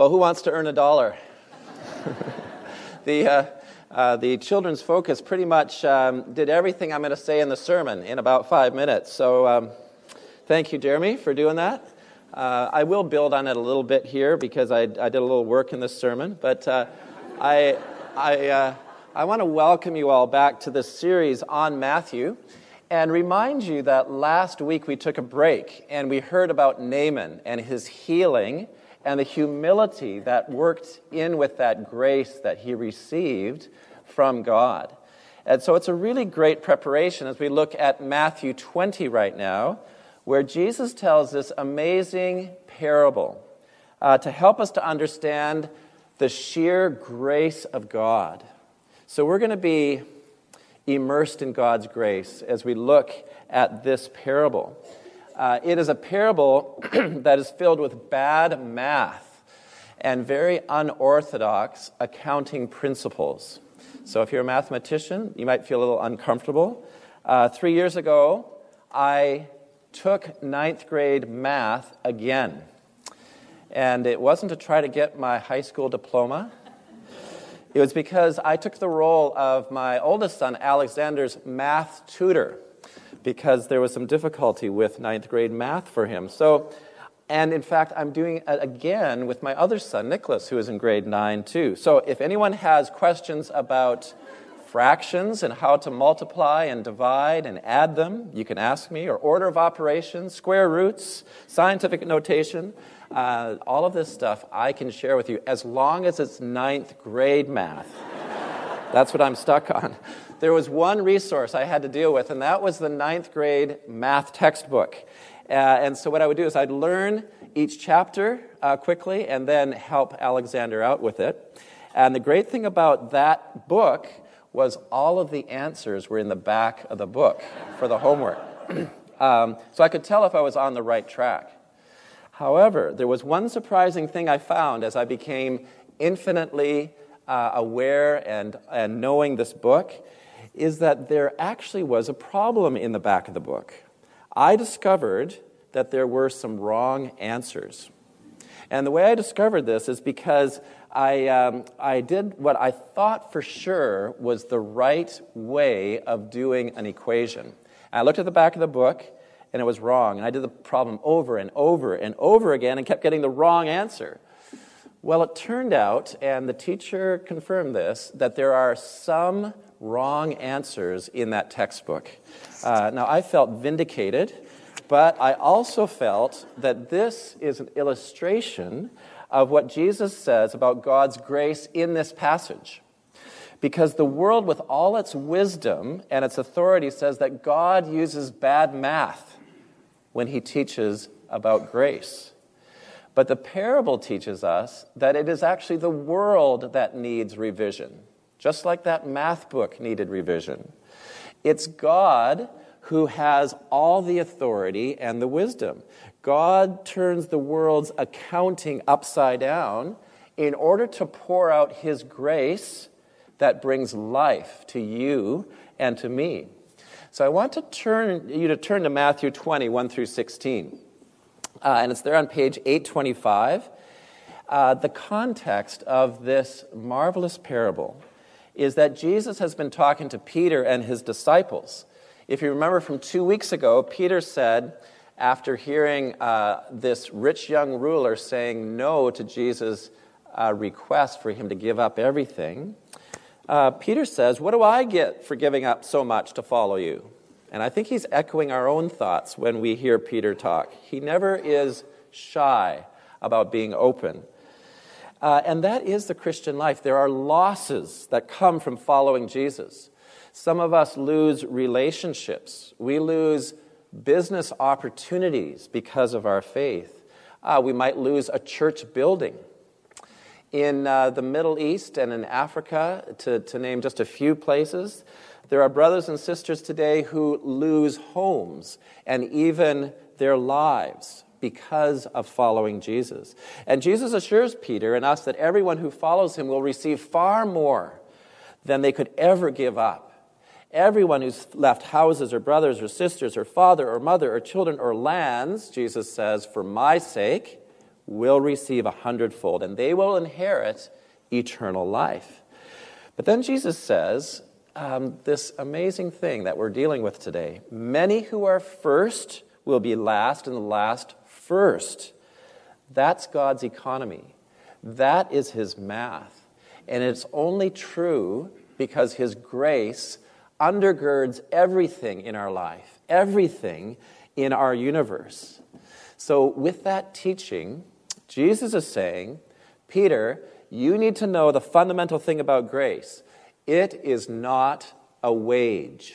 Well, who wants to earn a dollar? the, uh, uh, the children's focus pretty much um, did everything I'm going to say in the sermon in about five minutes. So um, thank you, Jeremy, for doing that. Uh, I will build on it a little bit here because I, I did a little work in this sermon. But uh, I, I, uh, I want to welcome you all back to this series on Matthew and remind you that last week we took a break and we heard about Naaman and his healing and the humility that worked in with that grace that he received from God. And so it's a really great preparation as we look at Matthew 20 right now, where Jesus tells this amazing parable uh, to help us to understand the sheer grace of God. So we're going to be immersed in God's grace as we look at this parable. Uh, it is a parable that is filled with bad math and very unorthodox accounting principles. So, if you're a mathematician, you might feel a little uncomfortable. Uh, three years ago, I took ninth grade math again. And it wasn't to try to get my high school diploma. It was because I took the role of my oldest son, Alexander's math tutor because there was some difficulty with ninth grade math for him. So, and in fact, I'm doing it again with my other son, Nicholas, who is in grade nine too. So, if anyone has questions about fractions and how to multiply and divide and add them, you can ask me, or order of operations, square roots, scientific notation. Uh, all of this stuff I can share with you as long as it's ninth grade math. That's what I'm stuck on there was one resource I had to deal with, and that was the ninth grade math textbook. Uh, and so, what I would do is I'd learn each chapter uh, quickly and then help Alexander out with it. And the great thing about that book was all of the answers were in the back of the book for the homework. um, so I could tell if I was on the right track. However, there was one surprising thing I found as I became infinitely uh, aware and, and knowing this book is that there actually was a problem in the back of the book. I discovered that there were some wrong answers. And the way I discovered this is because I, um, I did what I thought for sure was the right way of doing an equation. I looked at the back of the book and it was wrong. And I did the problem over and over and over again and kept getting the wrong answer. Well, it turned out, and the teacher confirmed this, that there are some wrong answers in that textbook. Uh, now, I felt vindicated, but I also felt that this is an illustration of what Jesus says about God's grace in this passage. Because the world, with all its wisdom and its authority, says that God uses bad math when he teaches about grace. But the parable teaches us that it is actually the world that needs revision just like that math book needed revision. It's God who has all the authority and the wisdom. God turns the world's accounting upside down in order to pour out His grace that brings life to you and to me. So I want to turn you to turn to Matthew 20, 1 through 16. Uh, and it's there on page 825. Uh, the context of this marvelous parable is that Jesus has been talking to Peter and his disciples. If you remember from two weeks ago, Peter said, after hearing uh, this rich young ruler saying no to Jesus' uh, request for him to give up everything, uh, Peter says, What do I get for giving up so much to follow you? And I think he's echoing our own thoughts when we hear Peter talk. He never is shy about being open uh, and that is the Christian life. There are losses that come from following Jesus. Some of us lose relationships, we lose business opportunities because of our faith. Uh, we might lose a church building. In uh, the Middle East and in Africa, to, to name just a few places, there are brothers and sisters today who lose homes and even their lives because of following Jesus. And Jesus assures Peter and us that everyone who follows him will receive far more than they could ever give up. Everyone who's left houses or brothers or sisters or father or mother or children or lands, Jesus says, for my sake, will receive a hundredfold, and they will inherit eternal life. But then Jesus says um, this amazing thing that we're dealing with today many who are first will be last, and the last first. That's God's economy. That is His math. And it's only true because His grace undergirds everything in our life, everything in our universe. So, with that teaching, Jesus is saying, Peter, you need to know the fundamental thing about grace it is not a wage,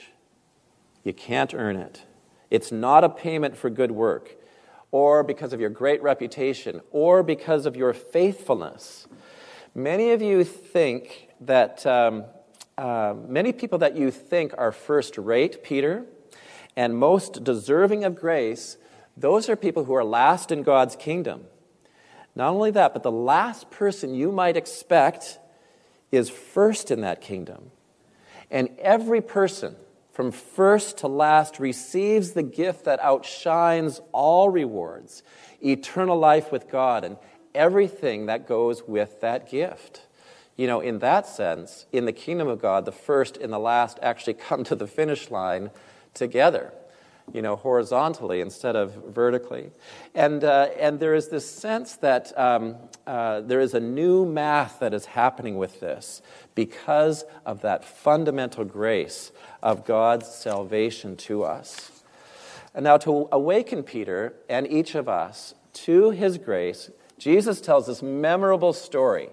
you can't earn it. It's not a payment for good work, or because of your great reputation, or because of your faithfulness. Many of you think that, um, uh, many people that you think are first rate, Peter, and most deserving of grace, those are people who are last in God's kingdom. Not only that, but the last person you might expect is first in that kingdom. And every person, from first to last, receives the gift that outshines all rewards eternal life with God and everything that goes with that gift. You know, in that sense, in the kingdom of God, the first and the last actually come to the finish line together, you know, horizontally instead of vertically. And, uh, and there is this sense that um, uh, there is a new math that is happening with this because of that fundamental grace of God's salvation to us. And now, to awaken Peter and each of us to his grace, Jesus tells this memorable story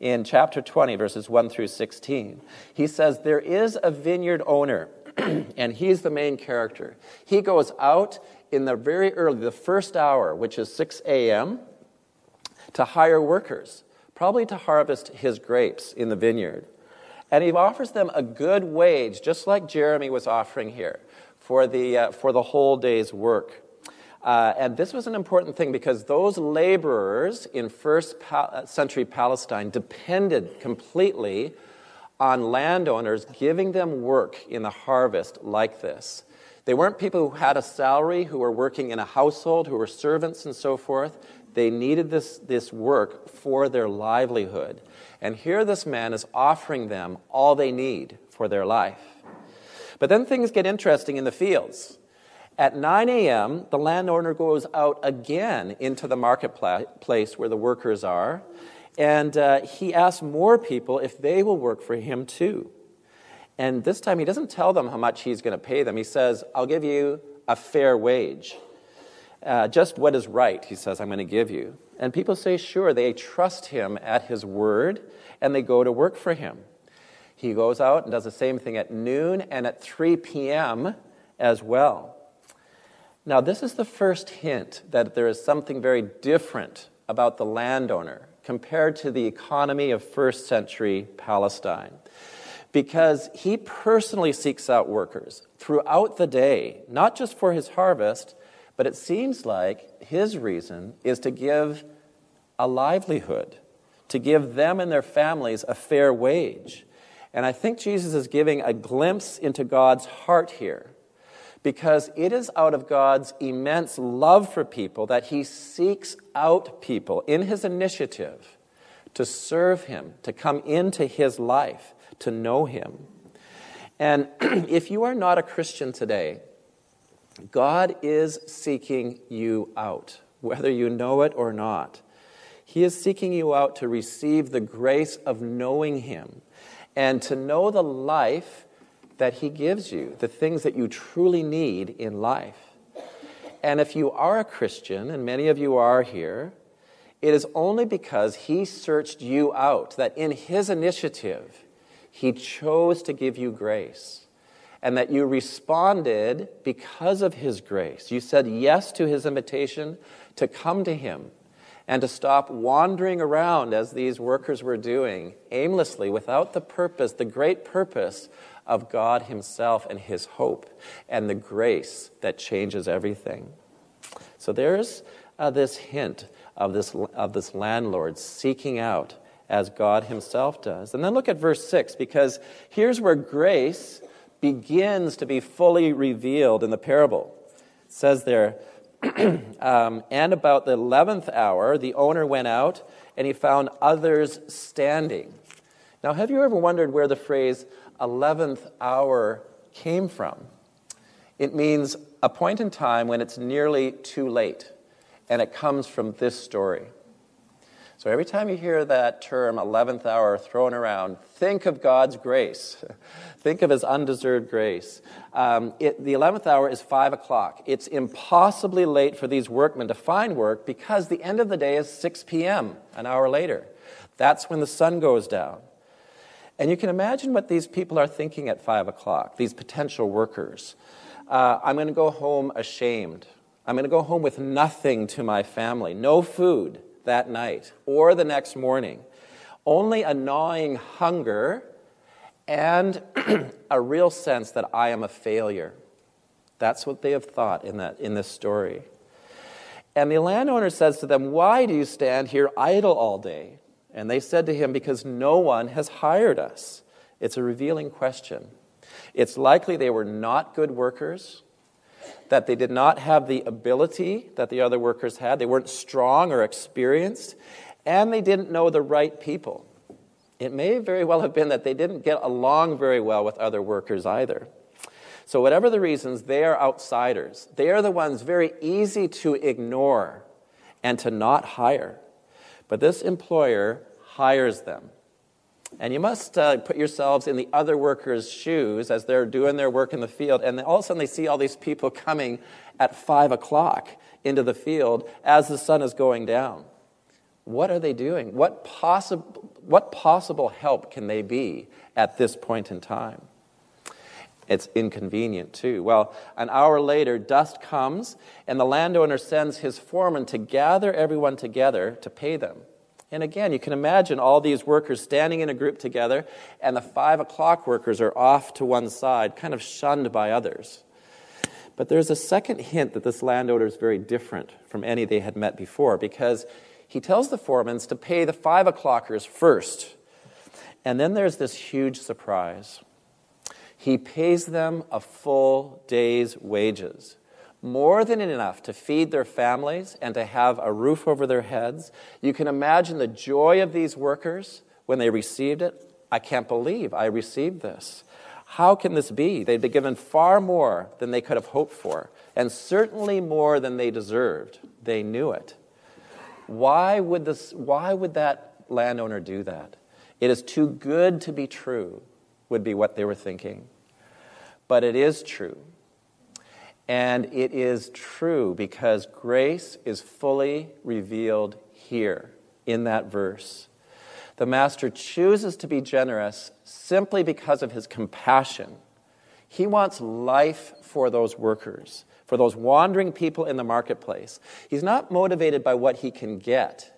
in chapter 20, verses 1 through 16. He says, There is a vineyard owner, and he's the main character. He goes out in the very early, the first hour, which is 6 a.m., to hire workers, probably to harvest his grapes in the vineyard. And he offers them a good wage, just like Jeremy was offering here, for the, uh, for the whole day's work. Uh, and this was an important thing because those laborers in first uh, century Palestine depended completely on landowners giving them work in the harvest like this. They weren't people who had a salary, who were working in a household, who were servants and so forth. They needed this, this work for their livelihood. And here this man is offering them all they need for their life. But then things get interesting in the fields. At 9 a.m., the landowner goes out again into the marketplace where the workers are, and uh, he asks more people if they will work for him too. And this time, he doesn't tell them how much he's going to pay them. He says, I'll give you a fair wage. Uh, just what is right, he says, I'm going to give you. And people say, sure. They trust him at his word, and they go to work for him. He goes out and does the same thing at noon and at 3 p.m. as well. Now, this is the first hint that there is something very different about the landowner compared to the economy of first century Palestine. Because he personally seeks out workers throughout the day, not just for his harvest, but it seems like his reason is to give a livelihood, to give them and their families a fair wage. And I think Jesus is giving a glimpse into God's heart here because it is out of God's immense love for people that He seeks out people in His initiative to serve Him, to come into His life, to know Him. And if you are not a Christian today, God is seeking you out, whether you know it or not. He is seeking you out to receive the grace of knowing Him and to know the life that He gives you, the things that you truly need in life. And if you are a Christian, and many of you are here, it is only because He searched you out that in His initiative, He chose to give you grace. And that you responded because of His grace. You said yes to His invitation to come to Him and to stop wandering around as these workers were doing aimlessly without the purpose, the great purpose of God Himself and His hope and the grace that changes everything. So there's uh, this hint of this, of this landlord seeking out as God Himself does. And then look at verse 6, because here's where grace begins to be fully revealed in the parable. It says there, um, and about the 11th hour, the owner went out and he found others standing. Now, have you ever wondered where the phrase 11th hour came from? It means a point in time when it's nearly too late, and it comes from this story. So every time you hear that term, 11th hour, thrown around, think of God's grace. think of His undeserved grace. Um, it, the 11th hour is 5 o'clock. It's impossibly late for these workmen to find work because the end of the day is 6 p.m., an hour later. That's when the sun goes down. And you can imagine what these people are thinking at 5 o'clock, these potential workers. Uh, I'm going to go home ashamed. I'm going to go home with nothing to my family, no food that night or the next morning. Only a gnawing hunger and a real sense that I am a failure. That's what they have thought in, that, in this story. And the landowner says to them, Why do you stand here idle all day? And they said to him, Because no one has hired us. It's a revealing question. It's likely they were not good workers that they did not have the ability that the other workers had. They weren't strong or experienced, and they didn't know the right people. It may very well have been that they didn't get along very well with other workers either. So, whatever the reasons, they are outsiders. They are the ones very easy to ignore and to not hire. But this employer hires them. And you must uh, put yourselves in the other workers' shoes as they're doing their work in the field. And all of a sudden, they see all these people coming at 5 o'clock into the field as the sun is going down. What are they doing? What, possi- what possible help can they be at this point in time? It's inconvenient too. Well, an hour later, dust comes, and the landowner sends his foreman to gather everyone together to pay them. And again, you can imagine all these workers standing in a group together, and the five o'clock workers are off to one side, kind of shunned by others. But there's a second hint that this landowner is very different from any they had met before, because he tells the foremans to pay the five o'clockers first. And then there's this huge surprise. He pays them a full day's wages more than enough to feed their families and to have a roof over their heads. You can imagine the joy of these workers when they received it. I can't believe I received this. How can this be? They'd been given far more than they could have hoped for, and certainly more than they deserved. They knew it. Why would, this, why would that landowner do that? It is too good to be true, would be what they were thinking. But it is true. And it is true because grace is fully revealed here in that verse. The Master chooses to be generous simply because of his compassion. He wants life for those workers, for those wandering people in the marketplace. He's not motivated by what he can get,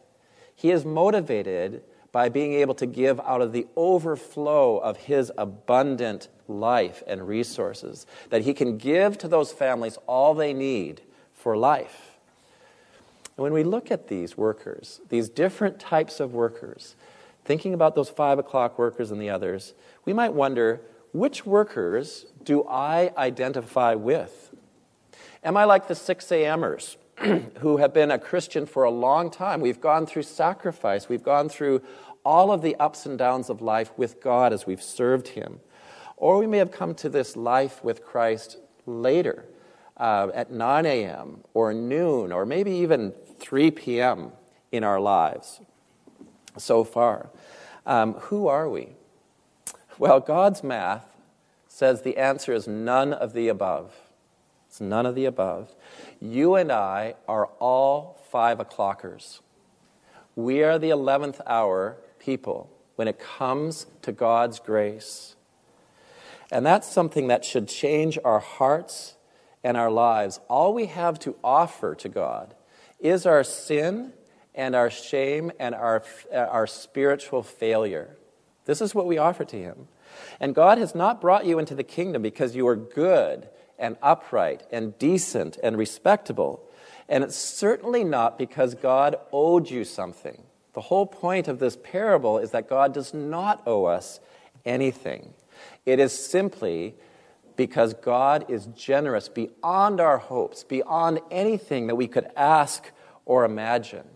he is motivated by being able to give out of the overflow of his abundant life and resources, that he can give to those families all they need for life. And when we look at these workers, these different types of workers, thinking about those five o'clock workers and the others, we might wonder which workers do I identify with? Am I like the 6 a.m.ers who have been a Christian for a long time. We've gone through sacrifice, we've gone through all of the ups and downs of life with God as we've served Him. Or we may have come to this life with Christ later uh, at 9 a.m. or noon or maybe even 3 p.m. in our lives so far. Um, who are we? Well, God's math says the answer is none of the above. It's none of the above. You and I are all five o'clockers. We are the 11th hour people when it comes to God's grace. And that's something that should change our hearts and our lives. All we have to offer to God is our sin and our shame and our, our spiritual failure. This is what we offer to Him. And God has not brought you into the kingdom because you are good and upright and decent and respectable. And it's certainly not because God owed you something. The whole point of this parable is that God does not owe us anything. It is simply because God is generous beyond our hopes, beyond anything that we could ask or imagine.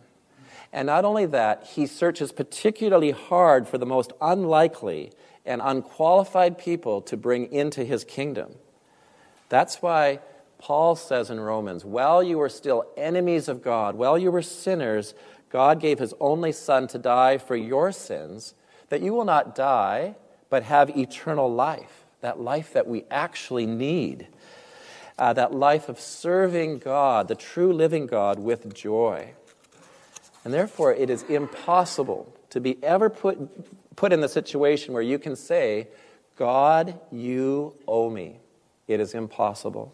And not only that, he searches particularly hard for the most unlikely and unqualified people to bring into his kingdom. That's why Paul says in Romans, while you were still enemies of God, while you were sinners, God gave his only Son to die for your sins, that you will not die, but have eternal life, that life that we actually need, uh, that life of serving God, the true living God, with joy. And therefore, it is impossible to be ever put, put in the situation where you can say, God, you owe me. It is impossible.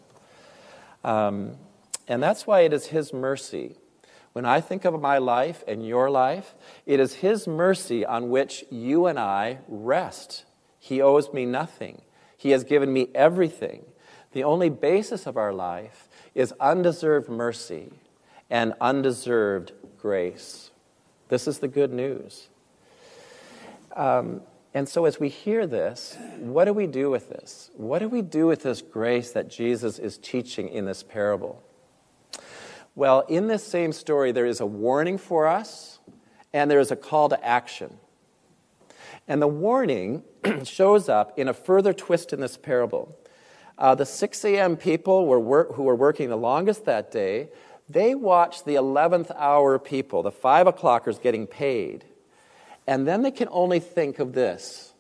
Um, and that's why it is His mercy. When I think of my life and your life, it is His mercy on which you and I rest. He owes me nothing, He has given me everything. The only basis of our life is undeserved mercy and undeserved grace. This is the good news. Um, and so, as we hear this, what do we do with this? What do we do with this grace that Jesus is teaching in this parable? Well, in this same story, there is a warning for us and there is a call to action. And the warning shows up in a further twist in this parable. Uh, the 6 a.m. people were wor- who were working the longest that day they watch the 11th hour people, the 5 o'clockers, getting paid. And then they can only think of this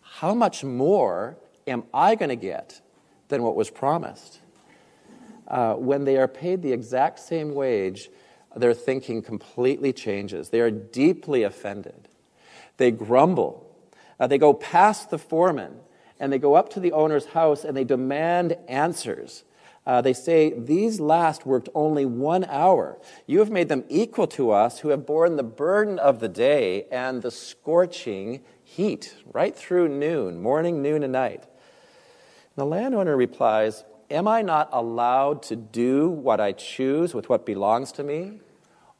how much more am I going to get than what was promised? Uh, when they are paid the exact same wage, their thinking completely changes. They are deeply offended. They grumble. Uh, they go past the foreman and they go up to the owner's house and they demand answers. Uh, they say, These last worked only one hour. You have made them equal to us who have borne the burden of the day and the scorching heat, right through noon, morning, noon, and night. And the landowner replies, Am I not allowed to do what I choose with what belongs to me?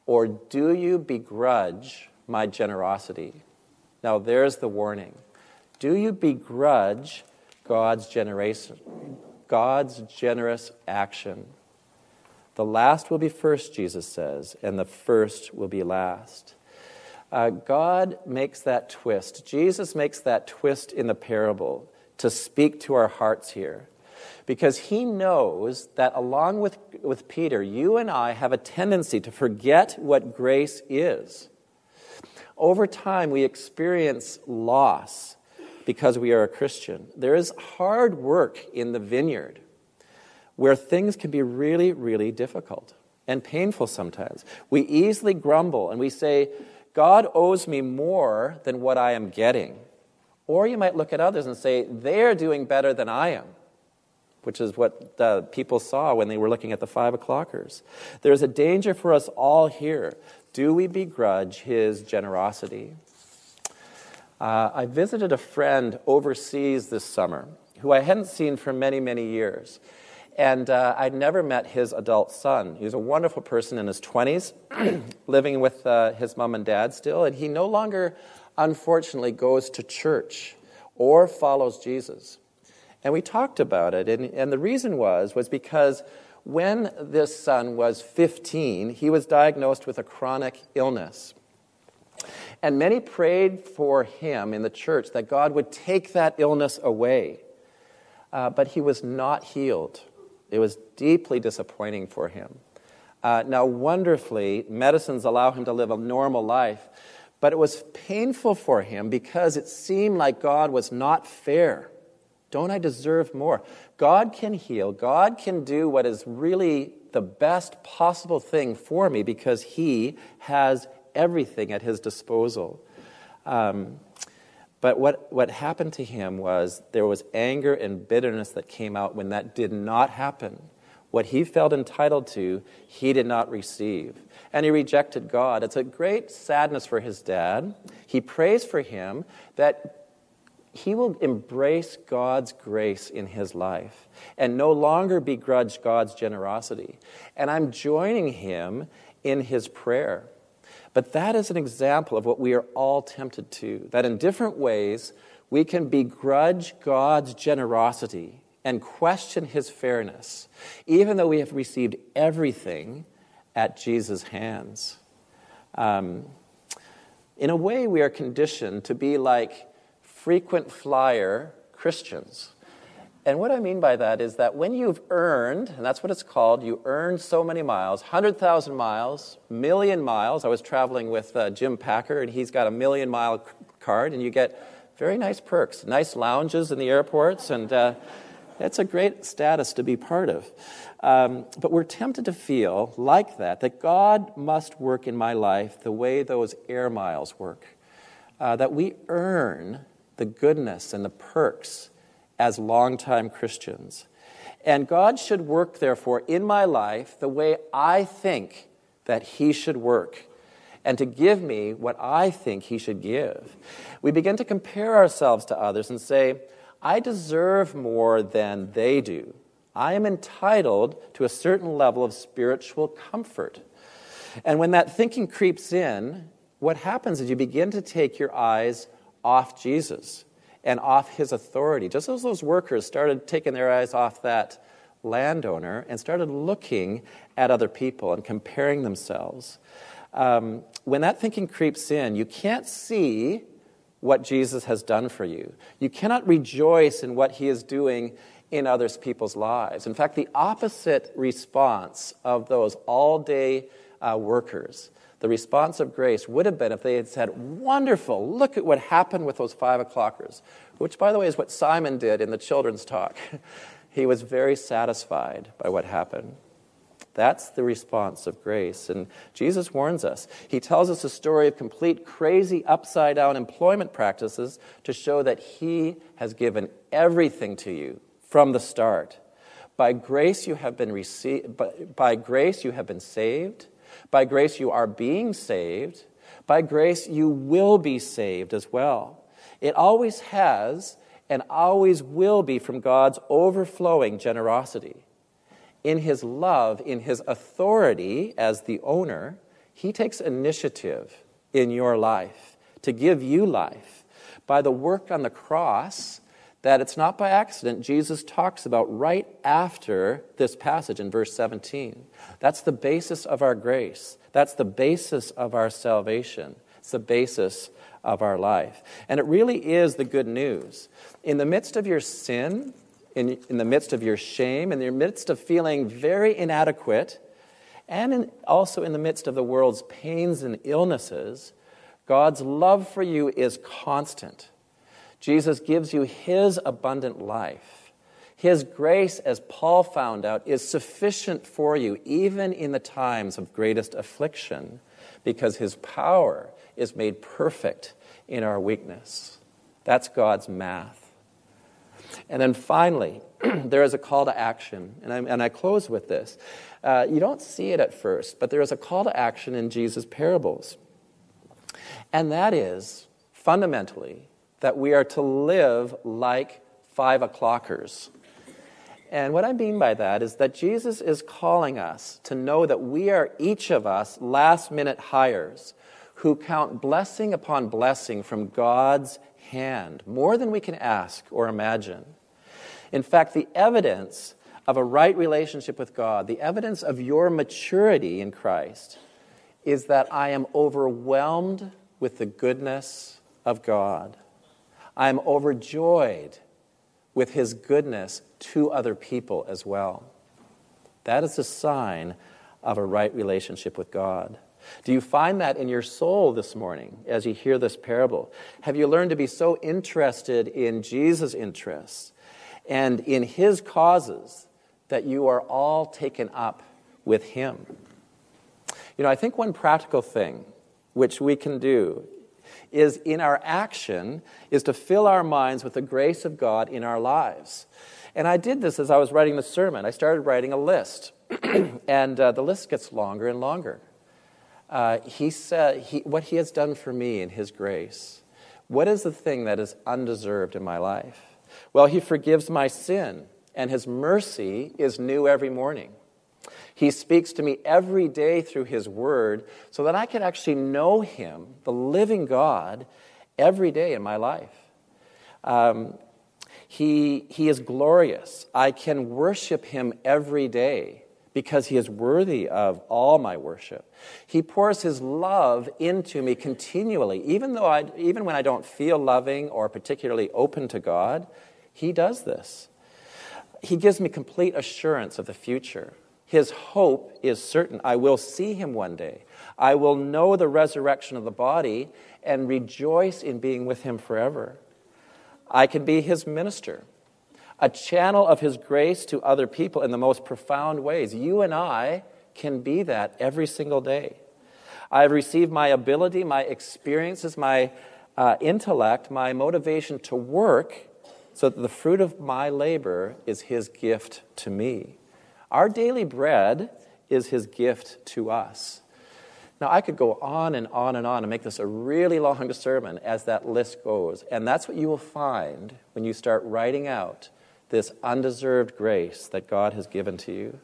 Or do you begrudge my generosity? Now, there's the warning. Do you begrudge God's generation, God's generous action. The last will be first, Jesus says, and the first will be last. Uh, God makes that twist. Jesus makes that twist in the parable to speak to our hearts here. Because he knows that along with, with Peter, you and I have a tendency to forget what grace is. Over time, we experience loss because we are a Christian. There is hard work in the vineyard where things can be really, really difficult and painful sometimes. We easily grumble and we say, God owes me more than what I am getting. Or you might look at others and say, they're doing better than I am, which is what the people saw when they were looking at the five o'clockers. There's a danger for us all here. Do we begrudge his generosity? Uh, I visited a friend overseas this summer who I hadn't seen for many, many years. And uh, I'd never met his adult son. He was a wonderful person in his 20s, living with uh, his mom and dad still. And he no longer, unfortunately, goes to church or follows Jesus. And we talked about it. And, and the reason was, was because when this son was 15, he was diagnosed with a chronic illness. And many prayed for him in the church that God would take that illness away. Uh, but he was not healed. It was deeply disappointing for him. Uh, now, wonderfully, medicines allow him to live a normal life, but it was painful for him because it seemed like God was not fair. Don't I deserve more? God can heal. God can do what is really the best possible thing for me because He has everything at his disposal. Um, but what, what happened to him was there was anger and bitterness that came out when that did not happen. What he felt entitled to, he did not receive. And he rejected God. It's a great sadness for his dad. He prays for him that he will embrace God's grace in his life and no longer begrudge God's generosity. And I'm joining him in his prayer. But that is an example of what we are all tempted to, that in different ways we can begrudge God's generosity and question his fairness, even though we have received everything at Jesus' hands. Um, in a way, we are conditioned to be like frequent flyer Christians. And what I mean by that is that when you've earned, and that's what it's called, you earned so many miles 100,000 miles, million miles. I was traveling with uh, Jim Packer, and he's got a million mile card, and you get very nice perks, nice lounges in the airports, and uh, it's a great status to be part of. Um, but we're tempted to feel like that, that God must work in my life the way those air miles work, uh, that we earn the goodness and the perks as longtime Christians. And God should work, therefore, in my life the way I think that He should work and to give me what I think He should give. We begin to compare ourselves to others and say, I deserve more than they do. I am entitled to a certain level of spiritual comfort. And when that thinking creeps in, what happens is you begin to take your eyes off Jesus and off his authority. Just as those workers started taking their eyes off that landowner and started looking at other people and comparing themselves. Um, when that thinking creeps in, you can't see what Jesus has done for you. You cannot rejoice in what he is doing in others people's lives. In fact, the opposite response of those all day uh, workers the response of grace would have been if they had said, Wonderful, look at what happened with those five o'clockers, which, by the way, is what Simon did in the children's talk. he was very satisfied by what happened. That's the response of grace. And Jesus warns us. He tells us a story of complete crazy upside down employment practices to show that He has given everything to you from the start. By grace you have been received, by, by grace you have been saved by grace, you are being saved. By grace, you will be saved as well. It always has and always will be from God's overflowing generosity. In His love, in His authority as the owner, He takes initiative in your life to give you life. By the work on the cross, that it's not by accident, Jesus talks about right after this passage in verse 17. That's the basis of our grace. That's the basis of our salvation. It's the basis of our life. And it really is the good news. In the midst of your sin, in, in the midst of your shame, in the midst of feeling very inadequate, and in, also in the midst of the world's pains and illnesses, God's love for you is constant. Jesus gives you his abundant life. His grace, as Paul found out, is sufficient for you even in the times of greatest affliction because his power is made perfect in our weakness. That's God's math. And then finally, there is a call to action. And I, and I close with this. Uh, you don't see it at first, but there is a call to action in Jesus' parables. And that is fundamentally that we are to live like five o'clockers. And what I mean by that is that Jesus is calling us to know that we are each of us last minute hires who count blessing upon blessing from God's hand, more than we can ask or imagine. In fact, the evidence of a right relationship with God, the evidence of your maturity in Christ, is that I am overwhelmed with the goodness of God. I am overjoyed with his goodness to other people as well. That is a sign of a right relationship with God. Do you find that in your soul this morning as you hear this parable? Have you learned to be so interested in Jesus' interests and in his causes that you are all taken up with him? You know, I think one practical thing which we can do is in our action is to fill our minds with the grace of God in our lives. And I did this as I was writing the sermon. I started writing a list, and uh, the list gets longer and longer. Uh, he said, he, What he has done for me in his grace. What is the thing that is undeserved in my life? Well, he forgives my sin, and his mercy is new every morning. He speaks to me every day through His Word so that I can actually know Him, the living God, every day in my life. Um, He, he is glorious. I can worship him every day because he is worthy of all my worship. He pours his love into me continually, even, though I, even when I don't feel loving or particularly open to God. He does this. He gives me complete assurance of the future. His hope is certain. I will see him one day. I will know the resurrection of the body and rejoice in being with him forever. I can be his minister, a channel of his grace to other people in the most profound ways. You and I can be that every single day. I've received my ability, my experiences, my uh, intellect, my motivation to work so that the fruit of my labor is his gift to me. Our daily bread is his gift to us. Now, I could go on and on and on and make this a really long sermon as that list goes. And that's what you will find when you start writing out this undeserved grace that God has given to you.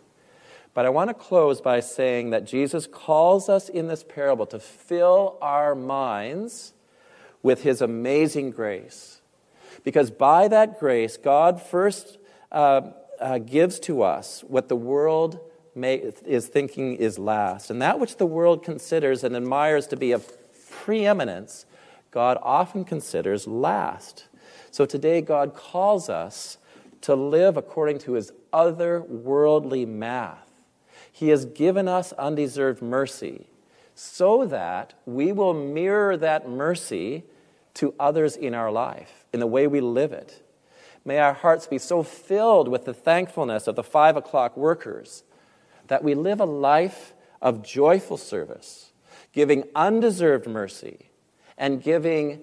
But I want to close by saying that Jesus calls us in this parable to fill our minds with his amazing grace. Because by that grace, God first uh, uh, gives to us what the world may, is thinking is last. And that which the world considers and admires to be of preeminence, God often considers last. So today, God calls us to live according to his otherworldly math. He has given us undeserved mercy so that we will mirror that mercy to others in our life, in the way we live it. May our hearts be so filled with the thankfulness of the five o'clock workers that we live a life of joyful service, giving undeserved mercy, and giving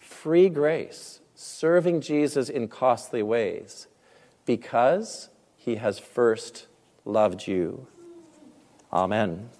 free grace, serving Jesus in costly ways, because he has first loved you. Amen.